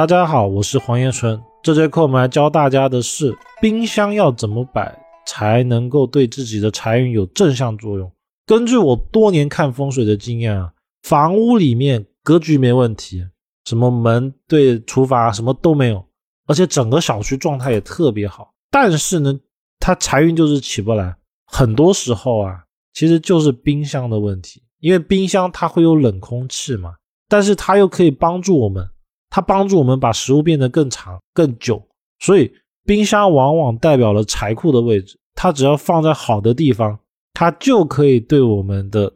大家好，我是黄延春。这节课我们来教大家的是冰箱要怎么摆才能够对自己的财运有正向作用。根据我多年看风水的经验啊，房屋里面格局没问题，什么门对厨房啊什么都没有，而且整个小区状态也特别好。但是呢，它财运就是起不来。很多时候啊，其实就是冰箱的问题，因为冰箱它会有冷空气嘛，但是它又可以帮助我们。它帮助我们把食物变得更长、更久，所以冰箱往往代表了财库的位置。它只要放在好的地方，它就可以对我们的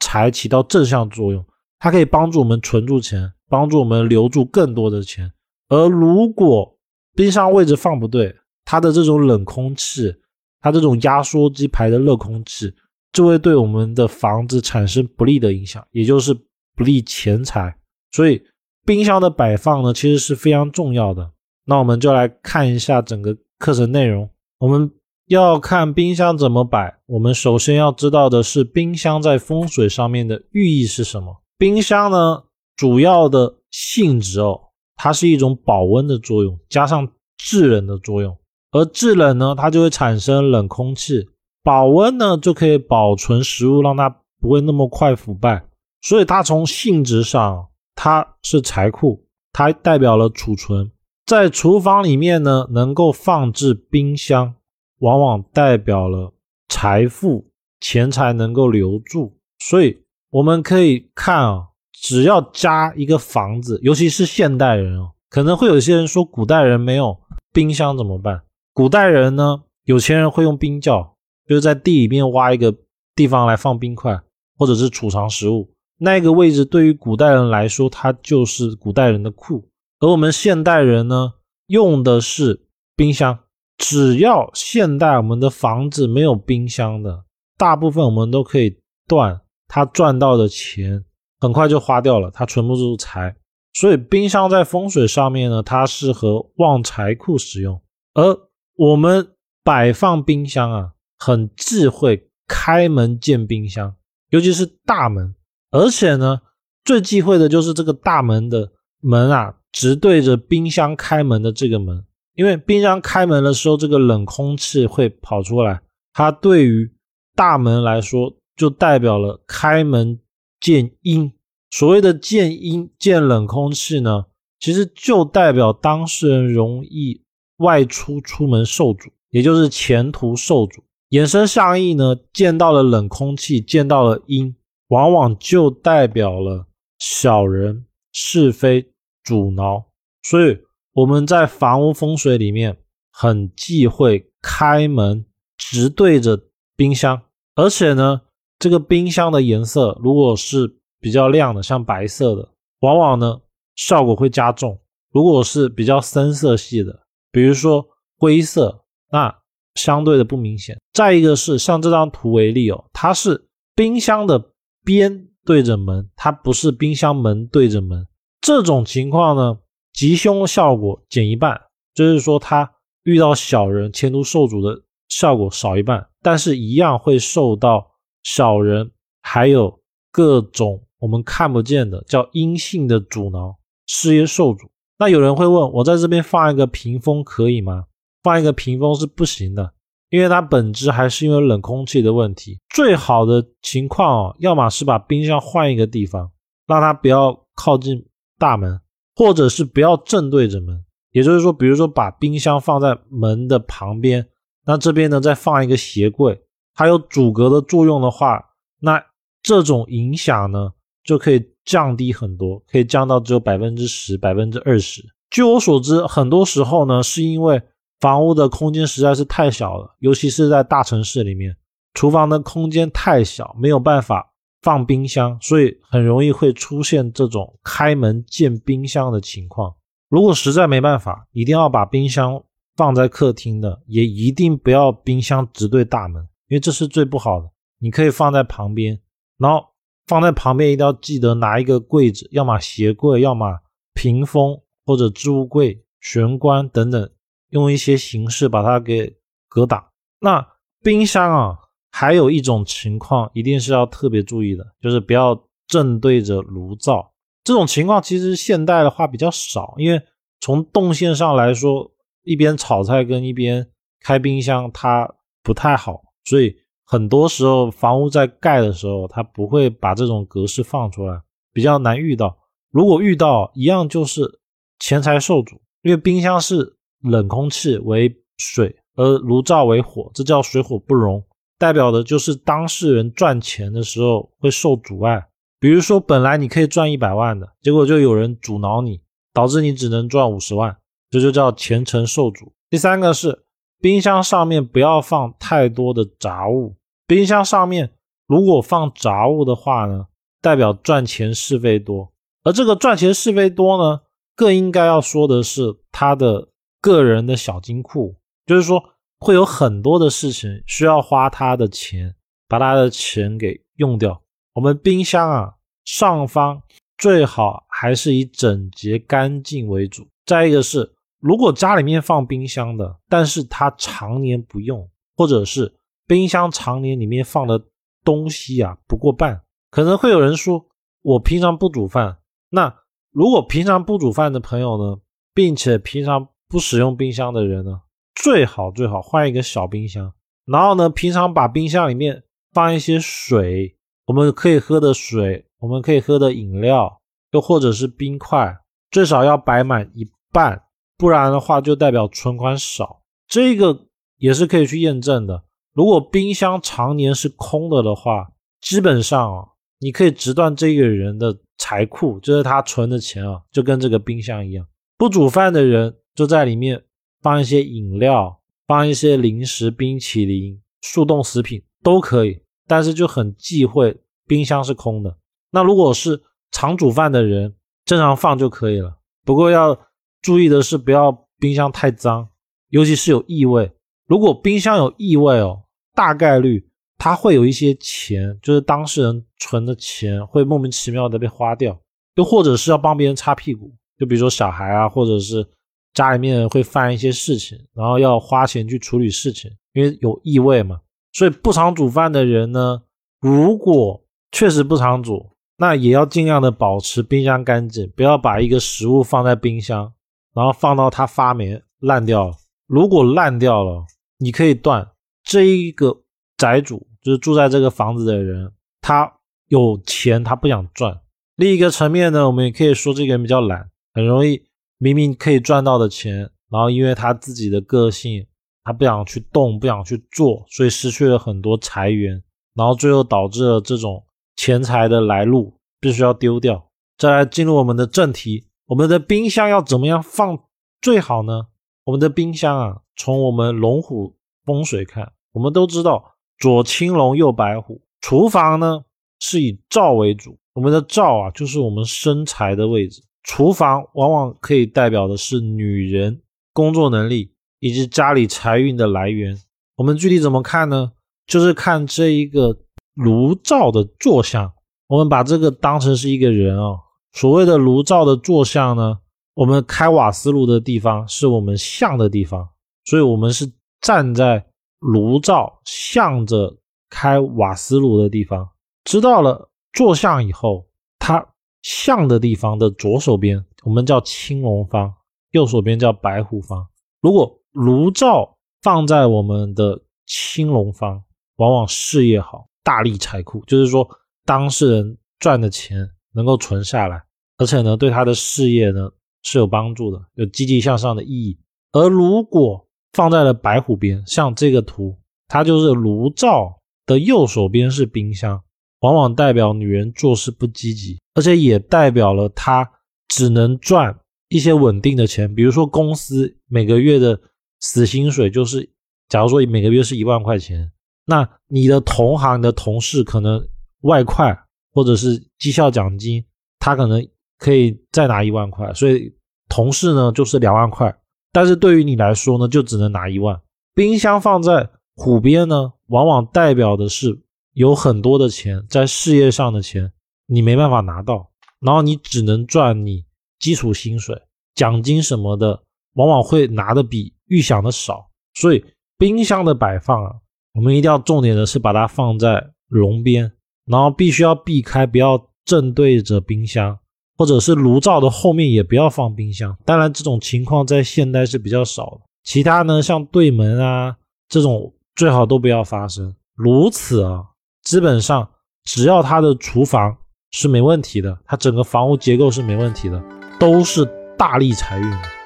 财起到正向作用。它可以帮助我们存住钱，帮助我们留住更多的钱。而如果冰箱位置放不对，它的这种冷空气，它这种压缩机排的热空气，就会对我们的房子产生不利的影响，也就是不利钱财。所以。冰箱的摆放呢，其实是非常重要的。那我们就来看一下整个课程内容。我们要看冰箱怎么摆，我们首先要知道的是冰箱在风水上面的寓意是什么。冰箱呢，主要的性质哦，它是一种保温的作用，加上制冷的作用。而制冷呢，它就会产生冷空气；保温呢，就可以保存食物，让它不会那么快腐败。所以它从性质上。它是财库，它代表了储存。在厨房里面呢，能够放置冰箱，往往代表了财富、钱财能够留住。所以我们可以看啊，只要加一个房子，尤其是现代人哦，可能会有些人说，古代人没有冰箱怎么办？古代人呢，有钱人会用冰窖，就是在地里面挖一个地方来放冰块，或者是储藏食物。那个位置对于古代人来说，它就是古代人的库，而我们现代人呢，用的是冰箱。只要现代我们的房子没有冰箱的，大部分我们都可以断，他赚到的钱很快就花掉了，他存不住财。所以冰箱在风水上面呢，它适合旺财库使用。而我们摆放冰箱啊，很忌讳开门见冰箱，尤其是大门。而且呢，最忌讳的就是这个大门的门啊，直对着冰箱开门的这个门，因为冰箱开门的时候，这个冷空气会跑出来，它对于大门来说，就代表了开门见阴。所谓的见阴见冷空气呢，其实就代表当事人容易外出出门受阻，也就是前途受阻。衍生上意呢，见到了冷空气，见到了阴。往往就代表了小人是非阻挠，所以我们在房屋风水里面很忌讳开门直对着冰箱，而且呢，这个冰箱的颜色如果是比较亮的，像白色的，往往呢效果会加重；如果是比较深色系的，比如说灰色，那相对的不明显。再一个是像这张图为例哦，它是冰箱的。边对着门，它不是冰箱门对着门。这种情况呢，吉凶效果减一半，就是说它遇到小人前途受阻的效果少一半，但是一样会受到小人还有各种我们看不见的叫阴性的阻挠，事业受阻。那有人会问我，在这边放一个屏风可以吗？放一个屏风是不行的。因为它本质还是因为冷空气的问题。最好的情况哦，要么是把冰箱换一个地方，让它不要靠近大门，或者是不要正对着门。也就是说，比如说把冰箱放在门的旁边，那这边呢再放一个鞋柜，它有阻隔的作用的话，那这种影响呢就可以降低很多，可以降到只有百分之十、百分之二十。据我所知，很多时候呢是因为。房屋的空间实在是太小了，尤其是在大城市里面，厨房的空间太小，没有办法放冰箱，所以很容易会出现这种开门见冰箱的情况。如果实在没办法，一定要把冰箱放在客厅的，也一定不要冰箱直对大门，因为这是最不好的。你可以放在旁边，然后放在旁边一定要记得拿一个柜子，要么鞋柜，要么屏风或者置物柜、玄关等等。用一些形式把它给隔挡。那冰箱啊，还有一种情况一定是要特别注意的，就是不要正对着炉灶。这种情况其实现代的话比较少，因为从动线上来说，一边炒菜跟一边开冰箱，它不太好，所以很多时候房屋在盖的时候，它不会把这种格式放出来，比较难遇到。如果遇到，一样就是钱财受阻，因为冰箱是冷空气为水，而炉灶为火，这叫水火不容，代表的就是当事人赚钱的时候会受阻碍。比如说，本来你可以赚一百万的，结果就有人阻挠你。导致你只能赚五十万，这就叫前程受阻。第三个是冰箱上面不要放太多的杂物。冰箱上面如果放杂物的话呢，代表赚钱是非多。而这个赚钱是非多呢，更应该要说的是它的个人的小金库，就是说会有很多的事情需要花他的钱，把他的钱给用掉。我们冰箱啊，上方。最好还是以整洁干净为主。再一个是，如果家里面放冰箱的，但是它常年不用，或者是冰箱常年里面放的东西啊不过半，可能会有人说，我平常不煮饭。那如果平常不煮饭的朋友呢，并且平常不使用冰箱的人呢，最好最好换一个小冰箱，然后呢，平常把冰箱里面放一些水，我们可以喝的水。我们可以喝的饮料，又或者是冰块，最少要摆满一半，不然的话就代表存款少。这个也是可以去验证的。如果冰箱常年是空的的话，基本上啊，你可以直断这个人的财库，就是他存的钱啊，就跟这个冰箱一样。不煮饭的人就在里面放一些饮料，放一些零食、冰淇淋、速冻食品都可以，但是就很忌讳冰箱是空的。那如果是常煮饭的人，正常放就可以了。不过要注意的是，不要冰箱太脏，尤其是有异味。如果冰箱有异味哦，大概率它会有一些钱，就是当事人存的钱会莫名其妙的被花掉，又或者是要帮别人擦屁股，就比如说小孩啊，或者是家里面会犯一些事情，然后要花钱去处理事情，因为有异味嘛。所以不常煮饭的人呢，如果确实不常煮。那也要尽量的保持冰箱干净，不要把一个食物放在冰箱，然后放到它发霉烂掉了。如果烂掉了，你可以断这一个宅主，就是住在这个房子的人，他有钱，他不想赚。另一个层面呢，我们也可以说这个人比较懒，很容易明明可以赚到的钱，然后因为他自己的个性，他不想去动，不想去做，所以失去了很多财源，然后最后导致了这种。钱财的来路必须要丢掉。再来进入我们的正题，我们的冰箱要怎么样放最好呢？我们的冰箱啊，从我们龙虎风水看，我们都知道左青龙右白虎。厨房呢是以灶为主，我们的灶啊就是我们生财的位置。厨房往往可以代表的是女人工作能力以及家里财运的来源。我们具体怎么看呢？就是看这一个。炉灶的坐向，我们把这个当成是一个人啊。所谓的炉灶的坐向呢，我们开瓦斯炉的地方是我们向的地方，所以我们是站在炉灶向着开瓦斯炉的地方。知道了坐向以后，它向的地方的左手边我们叫青龙方，右手边叫白虎方。如果炉灶放在我们的青龙方，往往事业好。大力财库，就是说当事人赚的钱能够存下来，而且呢，对他的事业呢是有帮助的，有积极向上的意义。而如果放在了白虎边，像这个图，它就是炉灶的右手边是冰箱，往往代表女人做事不积极，而且也代表了他只能赚一些稳定的钱，比如说公司每个月的死薪水就是，假如说每个月是一万块钱。那你的同行的同事可能外快或者是绩效奖金，他可能可以再拿一万块，所以同事呢就是两万块，但是对于你来说呢，就只能拿一万。冰箱放在虎边呢，往往代表的是有很多的钱在事业上的钱，你没办法拿到，然后你只能赚你基础薪水、奖金什么的，往往会拿的比预想的少。所以冰箱的摆放啊，我们一定要重点的是把它放在笼边，然后必须要避开，不要正对着冰箱，或者是炉灶的后面也不要放冰箱。当然这种情况在现代是比较少的，其他呢？像对门啊这种最好都不要发生。如此啊，基本上只要他的厨房。是没问题的它整个房屋结构是没问题的都是大力财运